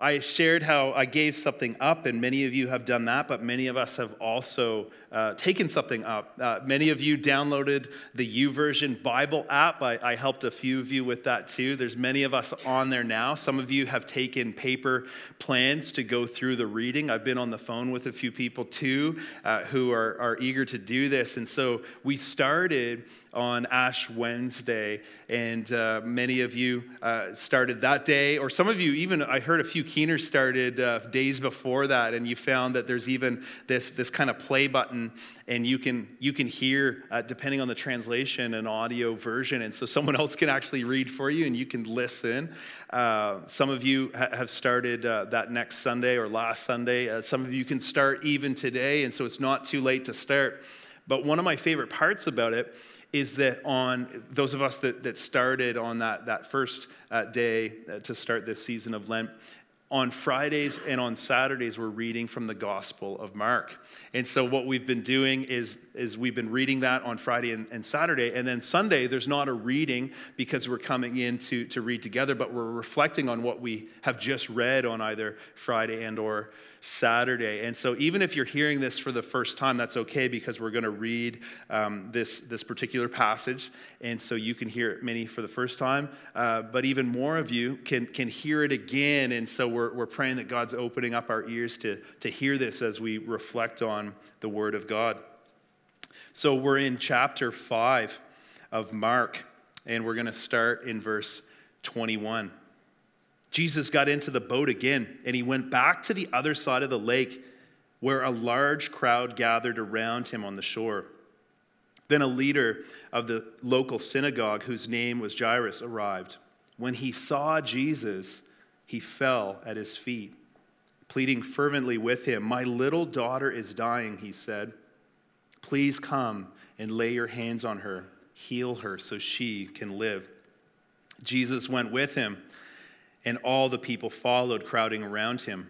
I shared how I gave something up, and many of you have done that, but many of us have also uh, taken something up. Uh, many of you downloaded the YouVersion Bible app. I, I, helped a few of you with that too. There's many of us on there now. Some of you have taken paper plans to go through the reading. I've been on the phone with a few people too uh, who are, are eager to do this. And so we started on Ash Wednesday, and uh, many of you uh, started that day, or some of you even, I heard a few keeners started uh, days before that, and you found that there's even this, this kind of play button, and you can, you can hear, uh, depending on the translation, an audio version, and so someone else can actually read for you, and you can listen. Uh, some of you ha- have started uh, that next Sunday or last Sunday. some of you can start even today, and so it's not too late to start. But one of my favorite parts about it is that on those of us that, that started on that, that first uh, day uh, to start this season of Lent, on Fridays and on Saturdays, we're reading from the Gospel of Mark. And so, what we've been doing is, is we've been reading that on Friday and, and, Saturday. And then Sunday, there's not a reading because we're coming in to, to read together, but we're reflecting on what we have just read on either Friday and or Saturday. And so, even if you're hearing this for the first time, that's okay because we're going to read um, this, this particular passage. And so, you can hear it many for the first time, uh, but even more of you can, can hear it again. And so, we're, we're praying that God's opening up our ears to, to hear this as we reflect on the Word of God. So, we're in chapter 5 of Mark, and we're going to start in verse 21. Jesus got into the boat again and he went back to the other side of the lake where a large crowd gathered around him on the shore. Then a leader of the local synagogue, whose name was Jairus, arrived. When he saw Jesus, he fell at his feet, pleading fervently with him. My little daughter is dying, he said. Please come and lay your hands on her, heal her so she can live. Jesus went with him and all the people followed, crowding around him.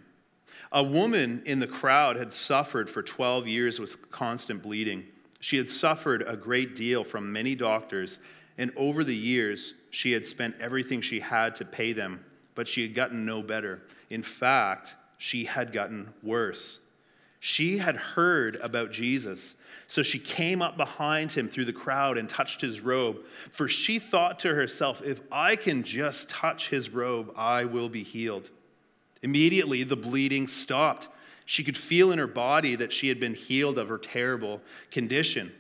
A woman in the crowd had suffered for 12 years with constant bleeding. She had suffered a great deal from many doctors, and over the years, she had spent everything she had to pay them, but she had gotten no better. In fact, she had gotten worse. She had heard about Jesus so she came up behind him through the crowd and touched his robe. For she thought to herself, if I can just touch his robe, I will be healed. Immediately, the bleeding stopped. She could feel in her body that she had been healed of her terrible condition.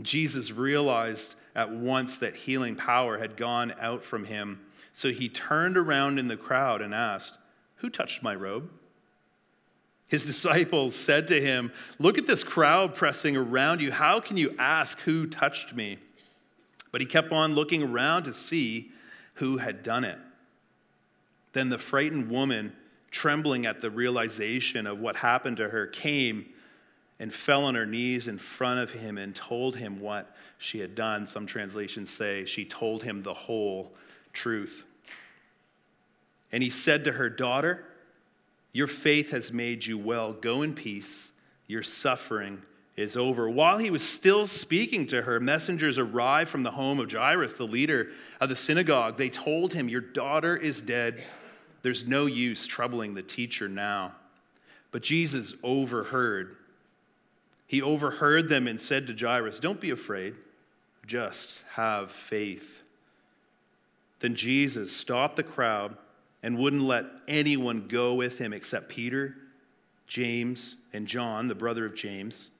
Jesus realized at once that healing power had gone out from him. So he turned around in the crowd and asked, Who touched my robe? His disciples said to him, Look at this crowd pressing around you. How can you ask who touched me? But he kept on looking around to see who had done it. Then the frightened woman, trembling at the realization of what happened to her, came and fell on her knees in front of him and told him what she had done. Some translations say she told him the whole truth. And he said to her, Daughter, your faith has made you well. Go in peace. Your suffering is over. While he was still speaking to her, messengers arrived from the home of Jairus, the leader of the synagogue. They told him, Your daughter is dead. There's no use troubling the teacher now. But Jesus overheard. He overheard them and said to Jairus, Don't be afraid, just have faith. Then Jesus stopped the crowd and wouldn't let anyone go with him except Peter, James, and John, the brother of James.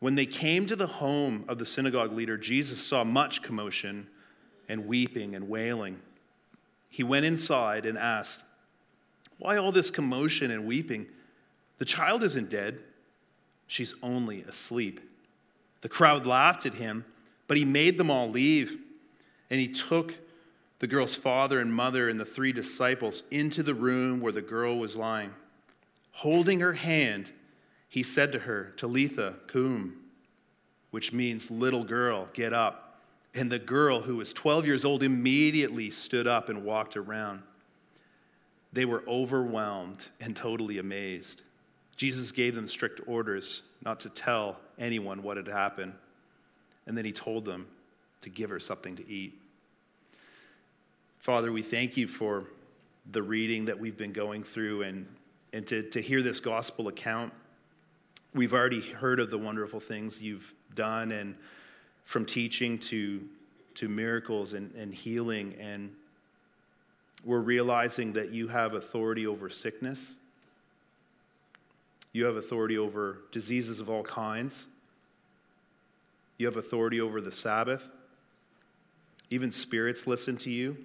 When they came to the home of the synagogue leader, Jesus saw much commotion and weeping and wailing. He went inside and asked, Why all this commotion and weeping? The child isn't dead, she's only asleep. The crowd laughed at him, but he made them all leave, and he took the girl's father and mother and the three disciples into the room where the girl was lying. Holding her hand, he said to her, Talitha cum, which means little girl, get up. And the girl, who was 12 years old, immediately stood up and walked around. They were overwhelmed and totally amazed. Jesus gave them strict orders not to tell anyone what had happened. And then he told them to give her something to eat. Father, we thank you for the reading that we've been going through and, and to, to hear this gospel account. We've already heard of the wonderful things you've done, and from teaching to, to miracles and, and healing. And we're realizing that you have authority over sickness, you have authority over diseases of all kinds, you have authority over the Sabbath. Even spirits listen to you.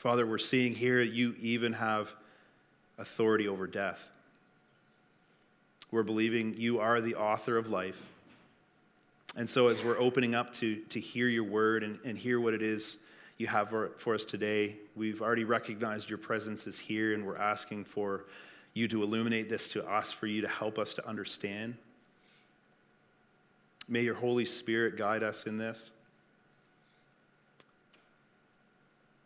Father, we're seeing here you even have authority over death. We're believing you are the author of life. And so, as we're opening up to, to hear your word and, and hear what it is you have for, for us today, we've already recognized your presence is here, and we're asking for you to illuminate this to us, for you to help us to understand. May your Holy Spirit guide us in this.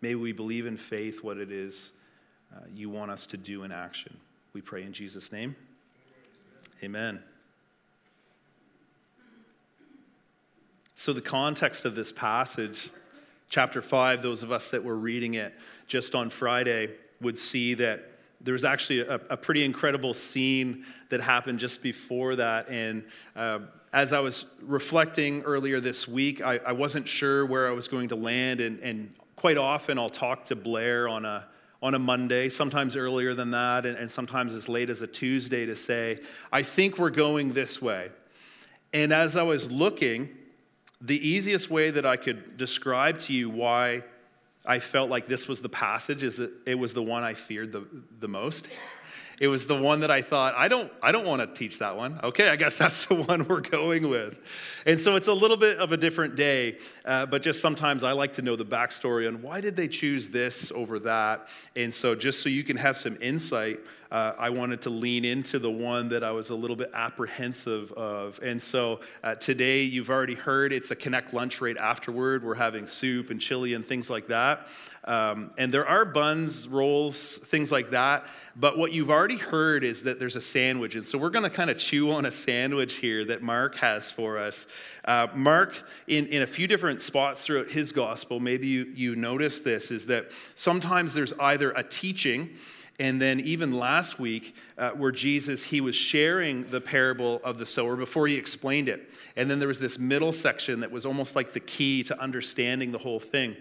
May we believe in faith what it is uh, you want us to do in action. We pray in Jesus' name. Amen. So, the context of this passage, chapter 5, those of us that were reading it just on Friday would see that there was actually a, a pretty incredible scene that happened just before that. And uh, as I was reflecting earlier this week, I, I, wasn't sure where I was going to land, and, and quite often I'll talk to Blair on a on a Monday, sometimes earlier than that, and, and sometimes as late as a Tuesday to say, I think we're going this way. And as I was looking, the easiest way that I could describe to you why I felt like this was the passage is that it was the one I feared the, the most. It was the one that I thought, I don't, I don't want to teach that one. Okay, I guess that's the one we're going with. And so it's a little bit of a different day, uh, but just sometimes I like to know the backstory on why did they choose this over that. And so just so you can have some insight, uh, I wanted to lean into the one that I was a little bit apprehensive of. And so uh, today, you've already heard it's a Connect lunch right afterward. We're having soup and chili and things like that. Um, and there are buns, rolls, things like that. But what you've already heard is that there's a sandwich. And so we're going to kind of chew on a sandwich here that Mark has for us. Uh, Mark, in, in a few different spots throughout his gospel, maybe you, you notice this, is that sometimes there's either a teaching, and then even last week, uh, where Jesus, he was sharing the parable of the sower before he explained it. And then there was this middle section that was almost like the key to understanding the whole thing.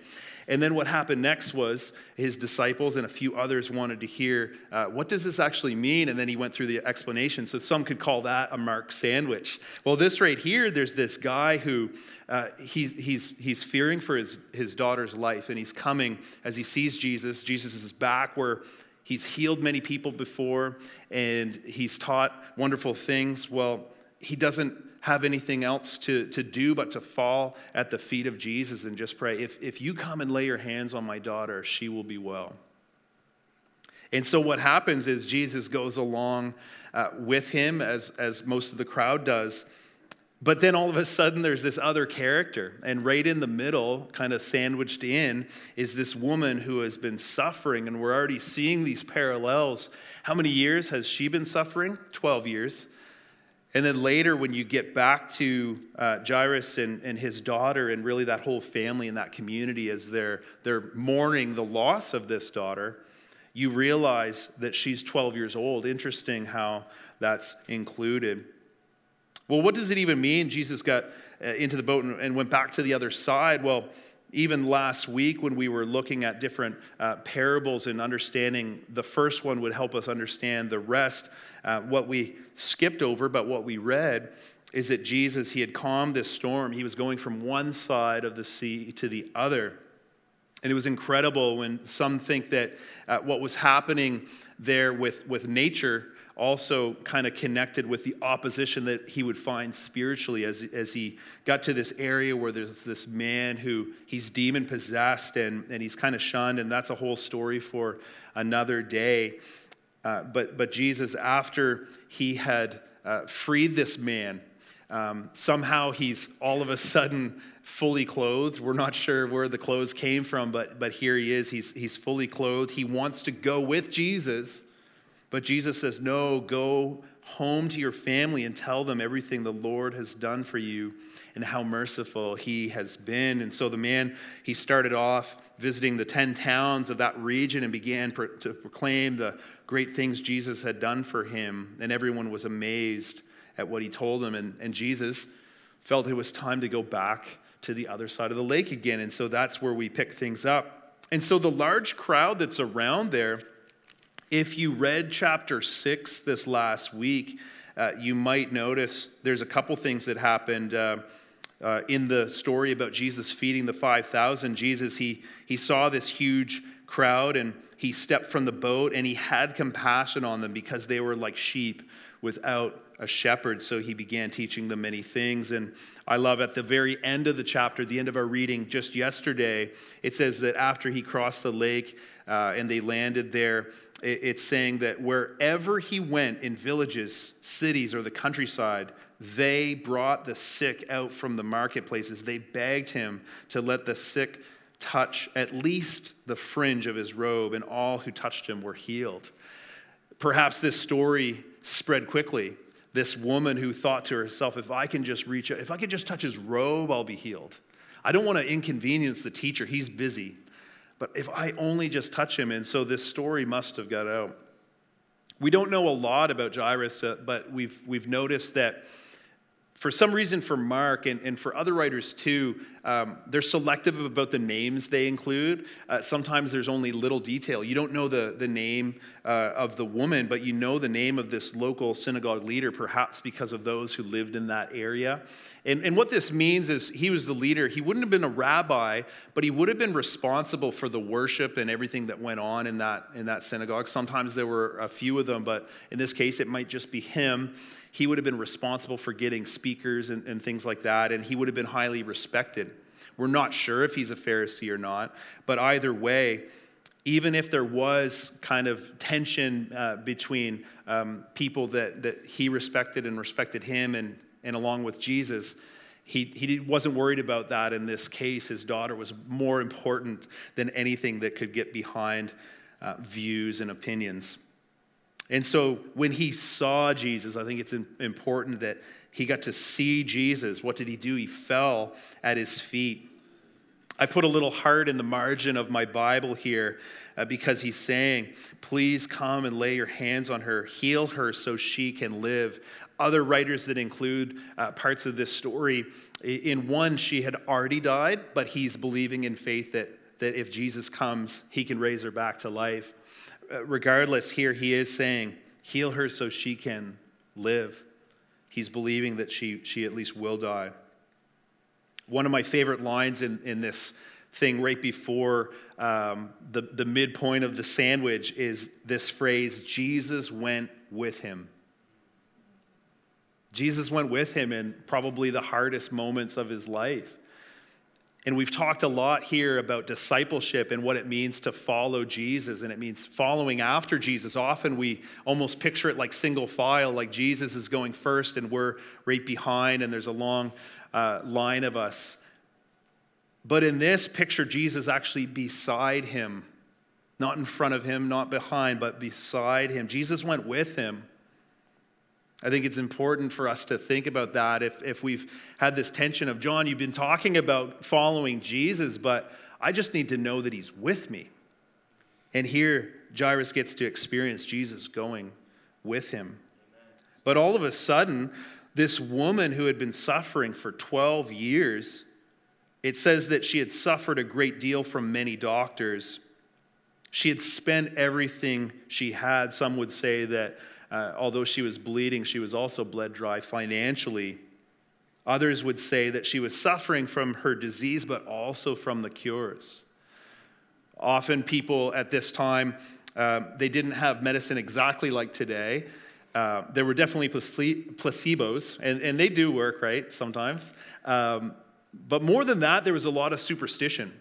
And then what happened next was his disciples and a few others wanted to hear, uh, what does this actually mean? And then he went through the explanation. So some could call that a Mark sandwich. Well, this right here, there's this guy who uh, he's, he's, he's fearing for his, his daughter's life, and he's coming as he sees Jesus. Jesus is back where he's healed many people before, and he's taught wonderful things. Well, he doesn't have anything else to, to do but to fall at the feet of Jesus and just pray, if, if you come and lay your hands on my daughter, she will be well. And so what happens is Jesus goes along uh, with him, as, as most of the crowd does. But then all of a sudden, there's this other character. And right in the middle, kind of sandwiched in, is this woman who has been suffering. And we're already seeing these parallels. How many years has she been suffering? 12 years. And then later, when you get back to uh, Jairus and, and his daughter, and really that whole family and that community as they're, they're mourning the loss of this daughter, you realize that she's 12 years old. Interesting how that's included. Well, what does it even mean? Jesus got uh, into the boat and, went back to the other side. Well, even last week when we were looking at different uh, parables and understanding the first one would help us understand the rest uh, what we skipped over, but what we read, is that Jesus, he had calmed this storm. He was going from one side of the sea to the other. And it was incredible when some think that uh, what was happening there with, with nature also kind of connected with the opposition that he would find spiritually as, as he got to this area where there's this man who he's demon possessed and, and he's kind of shunned, and that's a whole story for another day. Uh, but, but Jesus, after he had uh, freed this man, um, somehow he's all of a sudden fully clothed. We're not sure where the clothes came from, but, but here he is. He's, he's fully clothed. He wants to go with Jesus, But Jesus says, No, go home to your family and tell them everything the Lord has done for you and how merciful he has been. And so the man, he started off visiting the 10 towns of that region and began to proclaim the great things Jesus had done for him. And everyone was amazed at what he told them. And, and Jesus felt it was time to go back to the other side of the lake again. And so that's where we pick things up. And so the large crowd that's around there, if you read chapter six this last week, uh, you might notice there's a couple things that happened. Uh, uh, in the story about Jesus feeding the 5,000, Jesus, he, he saw this huge crowd and he stepped from the boat and he had compassion on them because they were like sheep without a shepherd. So he began teaching them many things. And I love at the very end of the chapter, the end of our reading just yesterday, it says that after he crossed the lake uh, and they landed there, it's saying that wherever he went in villages, cities, or the countryside, they brought the sick out from the marketplaces. They begged him to let the sick touch at least the fringe of his robe, and all who touched him were healed. Perhaps this story spread quickly. This woman who thought to herself, if I can just reach out, if I can just touch his robe, I'll be healed. I don't want to inconvenience the teacher, he's busy. But if I only just touch him, and so this story must have got out. We don't know a lot about Jairus, uh, but we've, we've noticed that for some reason, for Mark and, and for other writers too, um, they're selective about the names they include. Uh, sometimes there's only little detail. You don't know the, the name uh, of the woman, but you know the name of this local synagogue leader, perhaps because of those who lived in that area. And, and what this means is he was the leader. He wouldn't have been a rabbi, but he would have been responsible for the worship and everything that went on in that, in that synagogue. Sometimes there were a few of them, but in this case, it might just be him he would have been responsible for getting speakers and, and things like that, and he would have been highly respected. We're not sure if he's a Pharisee or not, but either way, even if there was kind of tension uh, between um, people that, that he respected and respected him and, and along with Jesus, he, he wasn't worried about that in this case. His daughter was more important than anything that could get behind uh, views and opinions. And so when he saw Jesus, I think it's important that he got to see Jesus. What did he do? He fell at his feet. I put a little heart in the margin of my Bible here uh, because he's saying, Please come and lay your hands on her, heal her so she can live. Other writers that include uh, parts of this story, in one, she had already died, but he's believing in faith that, that if Jesus comes, he can raise her back to life. Uh, regardless, here he is saying, heal her so she can live. He's believing that she, she at least will die. One of my favorite lines in, in this thing right before um, the, the midpoint of the sandwich is this phrase Jesus went with him. Jesus went with him in probably the hardest moments of his life. And we've talked a lot here about discipleship and what it means to follow Jesus, and it means following after Jesus. Often we almost picture it like single file, like Jesus is going first and we're right behind, and there's a long uh, line of us. But in this picture, Jesus actually beside him, not in front of him, not behind, but beside him. Jesus went with him. I think it's important for us to think about that if, if we've had this tension of, John, you've been talking about following Jesus, but I just need to know that he's with me. And here, Jairus gets to experience Jesus going with him. But all of a sudden, this woman who had been suffering for 12 years, it says that she had suffered a great deal from many doctors. She had spent everything she had. Some would say that uh, although she was bleeding, she was also bled dry financially. Others would say that she was suffering from her disease, but also from the cures. Often, people at this time, uh, they didn't have medicine exactly like today. Uh, there were definitely placebos, and, and they do work, right, sometimes. Um, but more than that, there was a lot of superstition.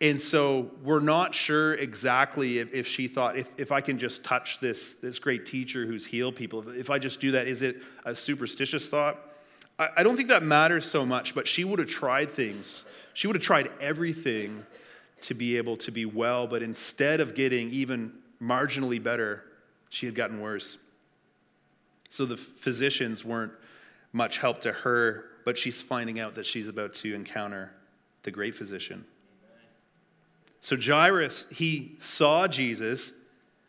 And so we're not sure exactly if, if she thought, if, if I can just touch this, this great teacher who's healed people, if I just do that, is it a superstitious thought? I, I don't think that matters so much, but she would have tried things. She would have tried everything to be able to be well, but instead of getting even marginally better, She had gotten worse. So the physicians weren't much help to her, but she's finding out that she's about to encounter the great physician. So Jairus, he saw Jesus.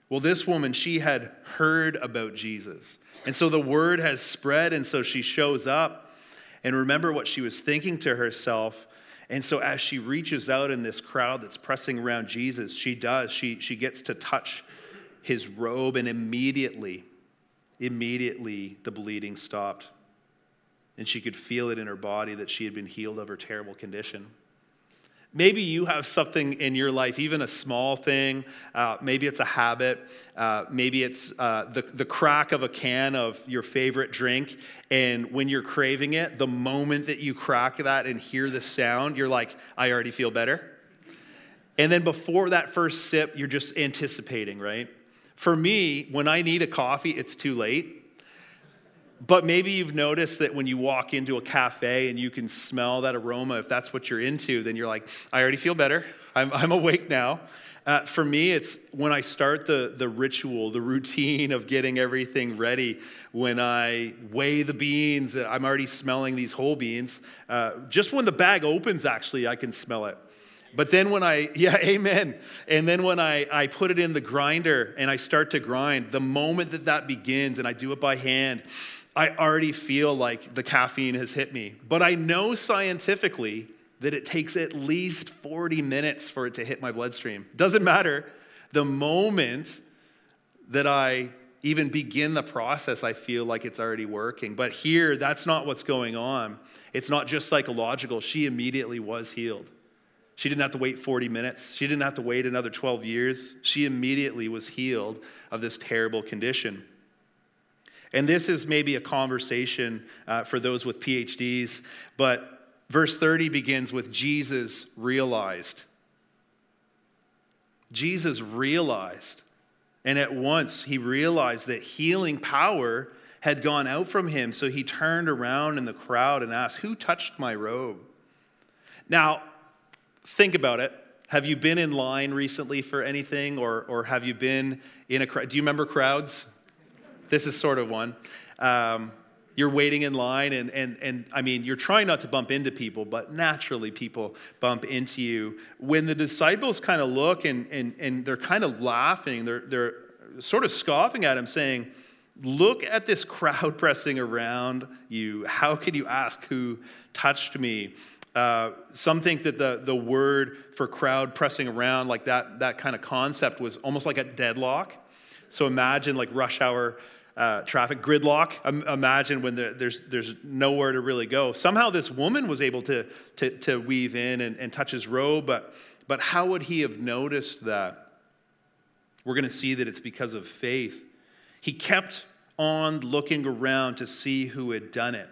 Well, this woman, she had heard about Jesus. And so the word has spread, and so she shows up. And remember what she was thinking to herself. And so as she reaches out in this crowd that's pressing around Jesus, she does. She, she gets to touch his robe, and immediately, immediately the bleeding stopped. And she could feel it in her body that she had been healed of her terrible condition. Maybe you have something in your life, even a small thing. Uh, maybe it's a habit. Uh, maybe it's uh, the, the crack of a can of your favorite drink. And when you're craving it, the moment that you crack that and hear the sound, you're like, I already feel better. And then before that first sip, you're just anticipating, right? For me, when I need a coffee, it's too late. But maybe you've noticed that when you walk into a cafe and you can smell that aroma, if that's what you're into, then you're like, I already feel better. I'm, I'm awake now. Uh, for me, it's when I start the, the ritual, the routine of getting everything ready. When I weigh the beans, uh, I'm already smelling these whole beans. Uh, just when the bag opens, actually, I can smell it. But then when I, yeah, amen. And then when I, I put it in the grinder and I start to grind, the moment that that begins and I do it by hand, I already feel like the caffeine has hit me. But I know scientifically that it takes at least 40 minutes for it to hit my bloodstream. Doesn't matter. The moment that I even begin the process, I feel like it's already working. But here, that's not what's going on. It's not just psychological. She immediately was healed. She didn't have to wait 40 minutes. She didn't have to wait another 12 years. She immediately was healed of this terrible condition. And this is maybe a conversation uh, for those with PhDs, but verse 30 begins with Jesus realized. Jesus realized. And at once he realized that healing power had gone out from him. So he turned around in the crowd and asked, Who touched my robe? Now, think about it. Have you been in line recently for anything, or, or have you been in a crowd? Do you remember crowds? This is sort of one. Um, you're waiting in line, and, and, and I mean, you're trying not to bump into people, but naturally people bump into you. When the disciples kind of look and, and, and they're kind of laughing, they're, they're sort of scoffing at him, saying, Look at this crowd pressing around you. How can you ask who touched me? Uh, some think that the, the word for crowd pressing around, like that, that kind of concept, was almost like a deadlock. So imagine like rush hour uh, traffic gridlock. Imagine when there's, there's nowhere to really go. Somehow this woman was able to, to, to weave in and, and touch his robe, but, but how would he have noticed that? We're going to see that it's because of faith. He kept on looking around to see who had done it.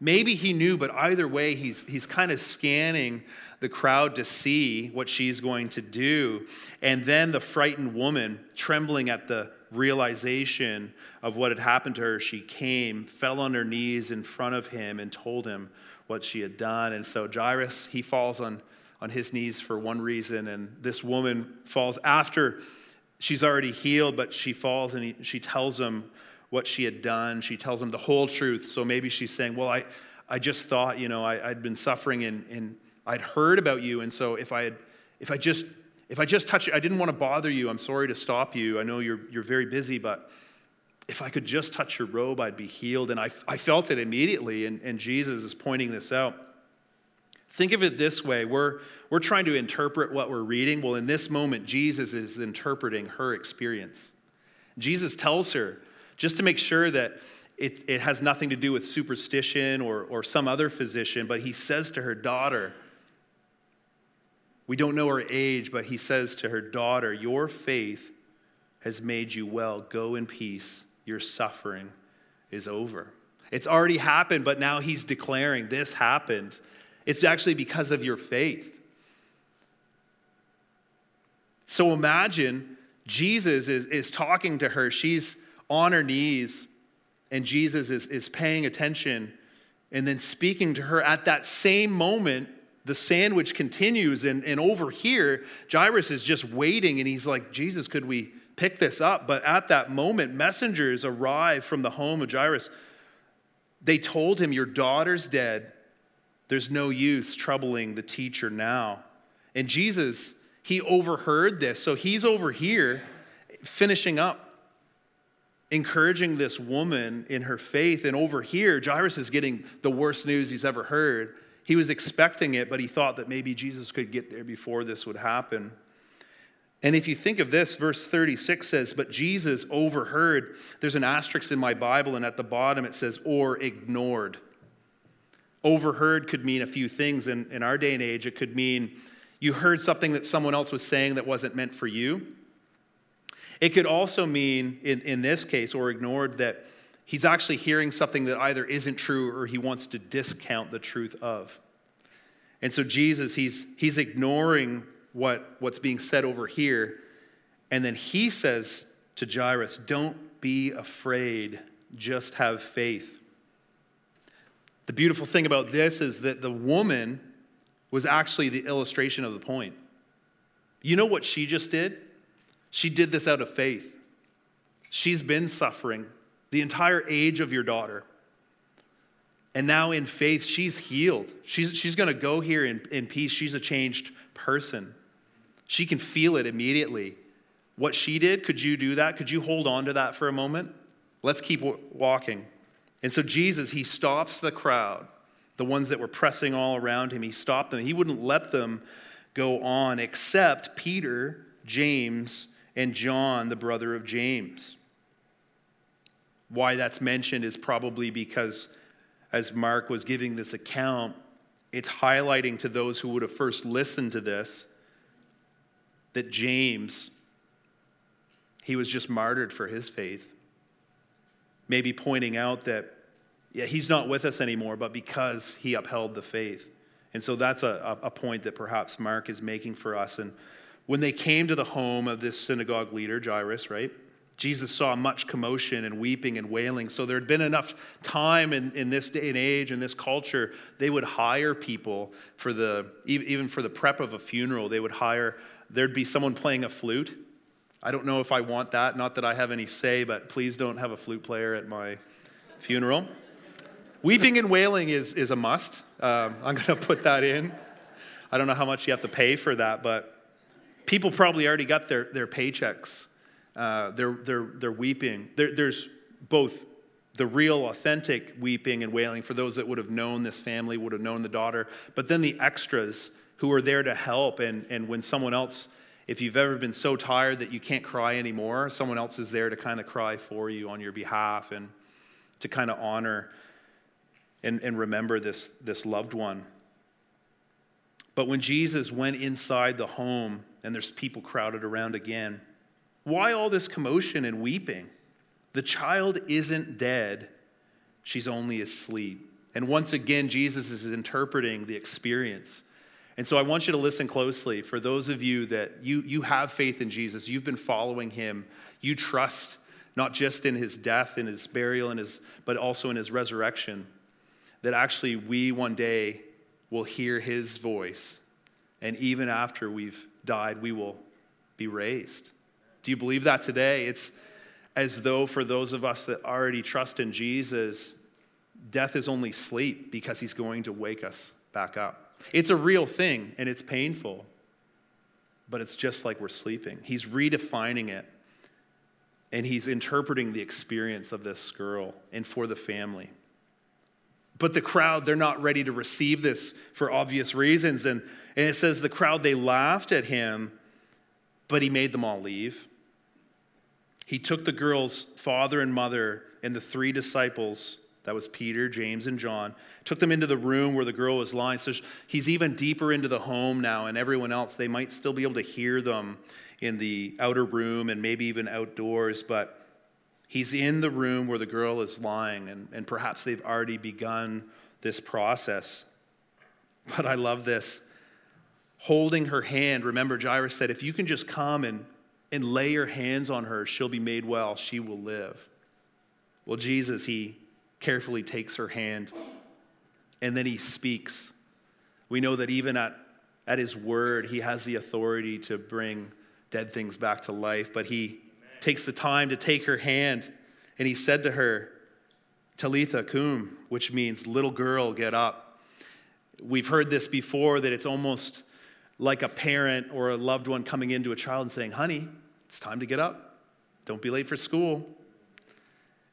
Maybe he knew, but either way, he's, he's kind of scanning the crowd to see what she's going to do. And then the frightened woman, trembling at the realization of what had happened to her, she came, fell on her knees in front of him, and told him what she had done. And so Jairus, he falls on, on his knees for one reason, and this woman falls after she's already healed, but she falls and he, she tells him what she had done. She tells him the whole truth. So maybe she's saying, Well, I, I just thought, you know, I, I'd been suffering and, and I'd heard about you. And so if I had, if I just if I just touch I didn't want to bother you. I'm sorry to stop you. I know you're, you're very busy, but if I could just touch your robe, I'd be healed. And I, I felt it immediately, and, and Jesus is pointing this out. Think of it this way we're, we're trying to interpret what we're reading. Well, in this moment, Jesus is interpreting her experience. Jesus tells her, just to make sure that it, it has nothing to do with superstition or, or some other physician, but he says to her daughter, we don't know her age, but he says to her daughter, Your faith has made you well. Go in peace. Your suffering is over. It's already happened, but now he's declaring this happened. It's actually because of your faith. So imagine Jesus is, is talking to her. She's on her knees, and Jesus is, is paying attention and then speaking to her at that same moment the sandwich continues, and, and over here, Jairus is just waiting, and he's like, Jesus, could we pick this up. But at that moment, messengers arrive from the home of Jairus. They told him, Your daughter's dead. There's no use troubling the teacher now. And Jesus, he overheard this. So he's over here finishing up, encouraging this woman in her faith. And over here, Jairus is getting the worst news he's ever heard. He was expecting it, but he thought that maybe Jesus could get there before this would happen. And if you think of this, verse 36 says, But Jesus overheard. There's an asterisk in my Bible, and at the bottom it says, or ignored. Overheard could mean a few things. In, in our day and age, it could mean you heard something that someone else was saying that wasn't meant for you. It could also mean, in, in this case, or ignored, that he's actually hearing something that either isn't true or he wants to discount the truth of. And so Jesus, he's, he's ignoring what, what's being said over here. And then he says to Jairus, Don't be afraid, just have faith. The beautiful thing about this is that the woman was actually the illustration of the point. You know what she just did? She did this out of faith. She's been suffering the entire age of your daughter. And now in faith, she's healed. She's, she's going to go here in, in peace. She's a changed person. She can feel it immediately. What she did, could you do that? Could you hold on to that for a moment? Let's keep w- walking. And so Jesus, he stops the crowd, the ones that were pressing all around him. He stopped them. He wouldn't let them go on, except Peter, James, and John, the brother of James. Why that's mentioned is probably because as Mark was giving this account, it's highlighting to those who would have first listened to this that James, he was just martyred for his faith. Maybe pointing out that, yeah, he's not with us anymore, but because he upheld the faith. And so that's a, a point that perhaps Mark is making for us. And when they came to the home of this synagogue leader, Jairus, right? Jesus saw much commotion and weeping and wailing. So there had been enough time in, in this day and age, in this culture, they would hire people for the, even for the prep of a funeral, they would hire, there'd be someone playing a flute. I don't know if I want that. Not that I have any say, but please don't have a flute player at my funeral. Weeping and wailing is, is a must. Um, I'm going to put that in. I don't know how much you have to pay for that, but people probably already got their, their paychecks. Uh, they're, they're, they're weeping. There, there's both the real, authentic weeping and wailing for those that would have known this family, would have known the daughter, but then the extras who are there to help. And, and when someone else, if you've ever been so tired that you can't cry anymore, someone else is there to kind of cry for you on your behalf and to kind of honor and, and remember this, this loved one. But when Jesus went inside the home, and there's people crowded around again. Why all this commotion and weeping? The child isn't dead, she's only asleep. And once again, Jesus is interpreting the experience. And so I want you to listen closely. For those of you that you, you have faith in Jesus, you've been following him, you trust not just in his death, in his burial, in his, but also in his resurrection, that actually we one day will hear his voice. And even after we've died, we will be raised. Do you believe that today? It's as though for those of us that already trust in Jesus, death is only sleep because he's going to wake us back up. It's a real thing and it's painful, but it's just like we're sleeping. He's redefining it and he's interpreting the experience of this girl and for the family. But the crowd, they're not ready to receive this for obvious reasons. And and it says the crowd, they laughed at him, but he made them all leave. He took the girl's father and mother and the three disciples, that was Peter, James, and John, took them into the room where the girl was lying. So he's even deeper into the home now, and everyone else, they might still be able to hear them in the outer room and maybe even outdoors, but he's in the room where the girl is lying, and, and perhaps they've already begun this process. But I love this holding her hand. Remember, Jairus said, If you can just come and, and lay your hands on her, she'll be made well, she will live. Well, Jesus, he carefully takes her hand and then he speaks. We know that even at, at his word, he has the authority to bring dead things back to life, but he, takes the time to take her hand, and he said to her, Talitha cum, which means little girl, get up. We've heard this before that it's almost like a parent or a loved one coming into a child and saying, Honey, it's time to get up. Don't be late for school.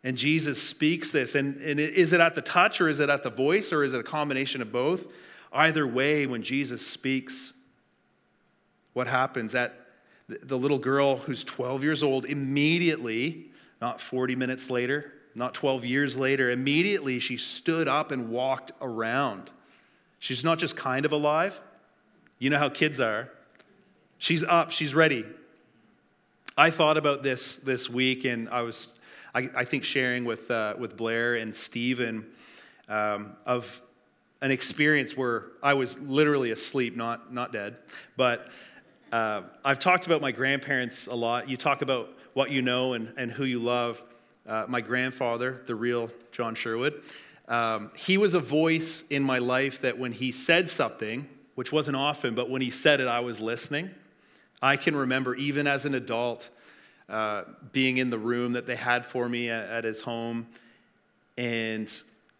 And Jesus speaks this. And, and is it at the touch or is it at the voice or is it a combination of both? Either way, when Jesus speaks, what happens? That the little girl who's 12 years old immediately, not 40 minutes later, not 12 years later, immediately she stood up and walked around. She's not just kind of alive. You know how kids are. She's up, she's ready. I thought about this this week, and I was, I, I think, sharing with, uh, with Blair and Stephen um, of an experience where I was literally asleep, not, not dead. But uh, I've talked about my grandparents a lot. You talk about what you know and, and who you love. Uh, my grandfather, the real John Sherwood, um, he was a voice in my life that when he said something, which wasn't often, but when he said it, I was listening. I can remember, even as an adult, uh, being in the room that they had for me at, at his home, and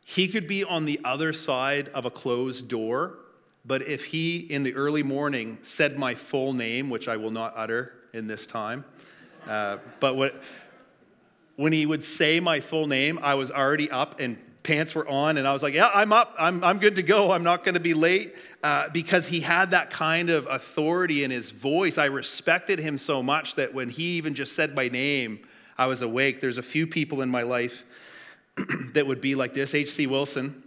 he could be on the other side of a closed door, but if he, in the early morning, said my full name, which I will not utter in this time, uh, but what, when he would say my full name, I was already up and pants were on, and I was like, Yeah, I'm up. I'm, I'm good to go. I'm not going to be late. Uh, because he had that kind of authority in his voice. I respected him so much that when he even just said my name, I was awake. There's a few people in my life that would be like this H.C. Wilson.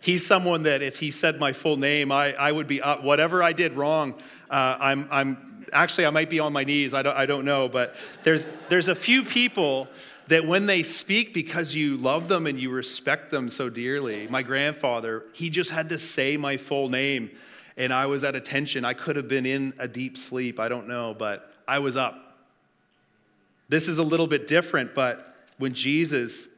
He's someone that if he said my full name, I, I would be up. Whatever I did wrong, uh, I'm, I'm actually, I might be on my knees. I don't, I don't know. But there's, there's a few people that when they speak because you love them and you respect them so dearly. My grandfather, he just had to say my full name, and I was at attention. I could have been in a deep sleep. I don't know, but I was up. This is a little bit different, but when Jesus,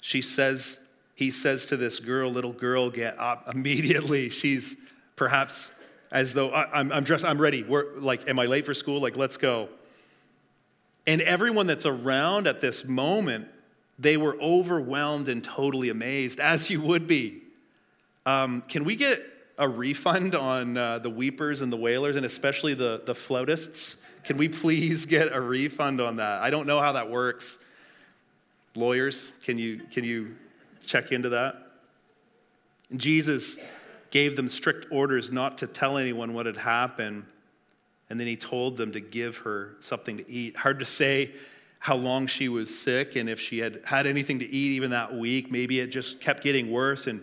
she says, he says to this girl, little girl, get up immediately. She's perhaps as though I'm, I'm dressed, I'm ready. We're like, am I late for school? Like, let's go. And everyone that's around at this moment, they were overwhelmed and totally amazed, as you would be. Um, can we get a refund on uh, the weepers and the wailers, and especially the, the flautists? Can we please get a refund on that? I don't know how that works. Lawyers, can you, can you check into that? Jesus gave them strict orders not to tell anyone what had happened. And then he told them to give her something to eat. Hard to say how long she was sick and if she had had anything to eat even that week. Maybe it just kept getting worse. And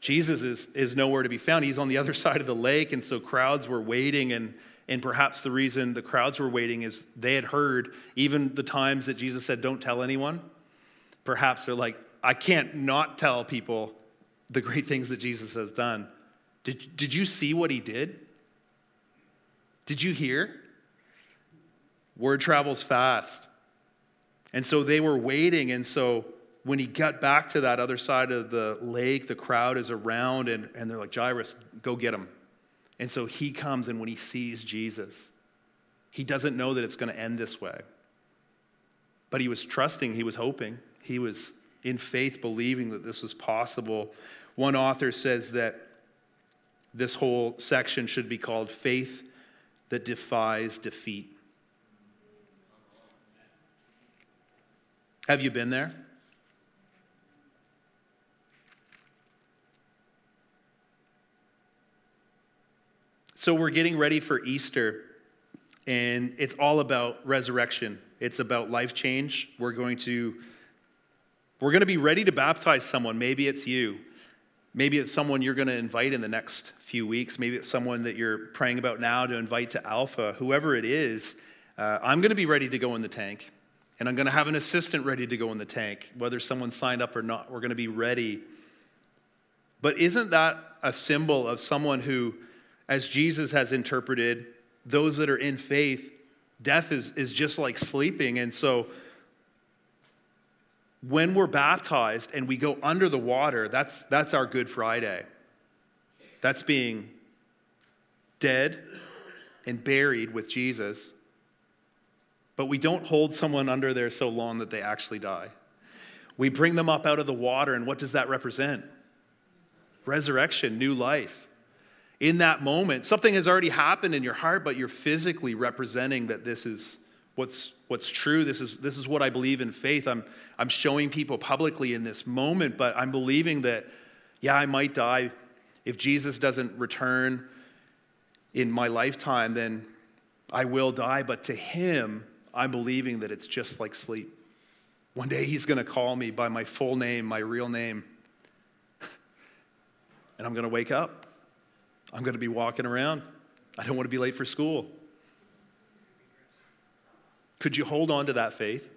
Jesus is, is nowhere to be found. He's on the other side of the lake. And so crowds were waiting. And, and perhaps the reason the crowds were waiting is they had heard even the times that Jesus said, Don't tell anyone perhaps they're like, I can't not tell people the great things that Jesus has done. Did, did you see what he did? Did you hear? Word travels fast. And so they were waiting. And so when he got back to that other side of the lake, the crowd is around and, and they're like, Jairus, go get him. And so he comes, and when he sees Jesus, he doesn't know that it's going to end this way. But he was trusting, he was hoping. He was in faith believing that this was possible. One author says that this whole section should be called Faith That Defies Defeat. Have you been there? So, we're getting ready for Easter, and it's all about resurrection. It's about life change. We're going to we're going to be ready to baptize someone. Maybe it's you. Maybe it's someone you're going to invite in the next few weeks. Maybe it's someone that you're praying about now to invite to Alpha. Whoever it is, uh, I'm going to be ready to go in the tank. And I'm going to have an assistant ready to go in the tank. Whether someone signed up or not, we're going to be ready. But isn't that a symbol of someone who, as Jesus has interpreted, those that are in faith, death is, is just like sleeping. And so when we're baptized and we go under the water, that's, that's our Good Friday. That's being dead and buried with Jesus. but we don't hold someone under there so long that they actually die. We bring them up out of the water, and what does that represent? Resurrection, new life. In that moment, something has already happened in your heart, but you're physically representing that this is what's, what's true. This is, this is what I believe in faith. I'm, I'm showing people publicly in this moment, but I'm believing that, yeah, I might die. If Jesus doesn't return in my lifetime, then I will die. But to him, I'm believing that it's just like sleep. One day he's going to call me by my full name, my real name. And I'm going to wake up. I'm going to be walking around. I don't want to be late for school. Could you hold on to that faith?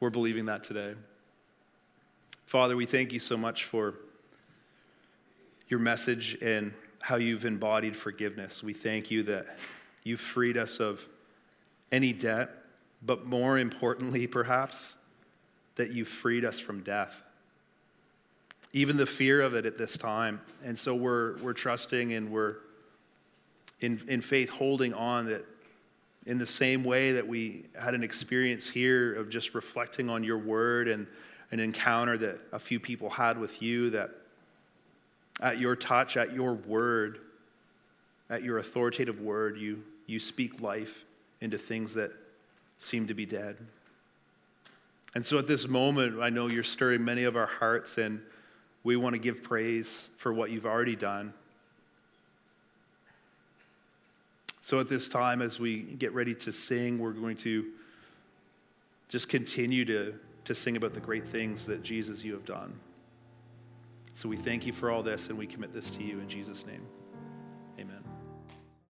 We're believing that today. Father, we thank you so much for your message and how you've embodied forgiveness. We thank you that you've freed us of any debt, but more importantly, perhaps, that you've freed us from death. Even the fear of it at this time. And so we're, we're trusting and we're in, in faith holding on that in the same way that we had an experience here of just reflecting on your word and an encounter that a few people had with you, that at your touch, at your word, at your authoritative word, you, you speak life into things that seem to be dead. And so at this moment, I know you're stirring many of our hearts, and we want to give praise for what you've already done. So at this time, as we get ready to sing, we're going to just continue to, to sing about the great things that Jesus, you have done. So we thank you for all this, and we commit this to you in Jesus' name.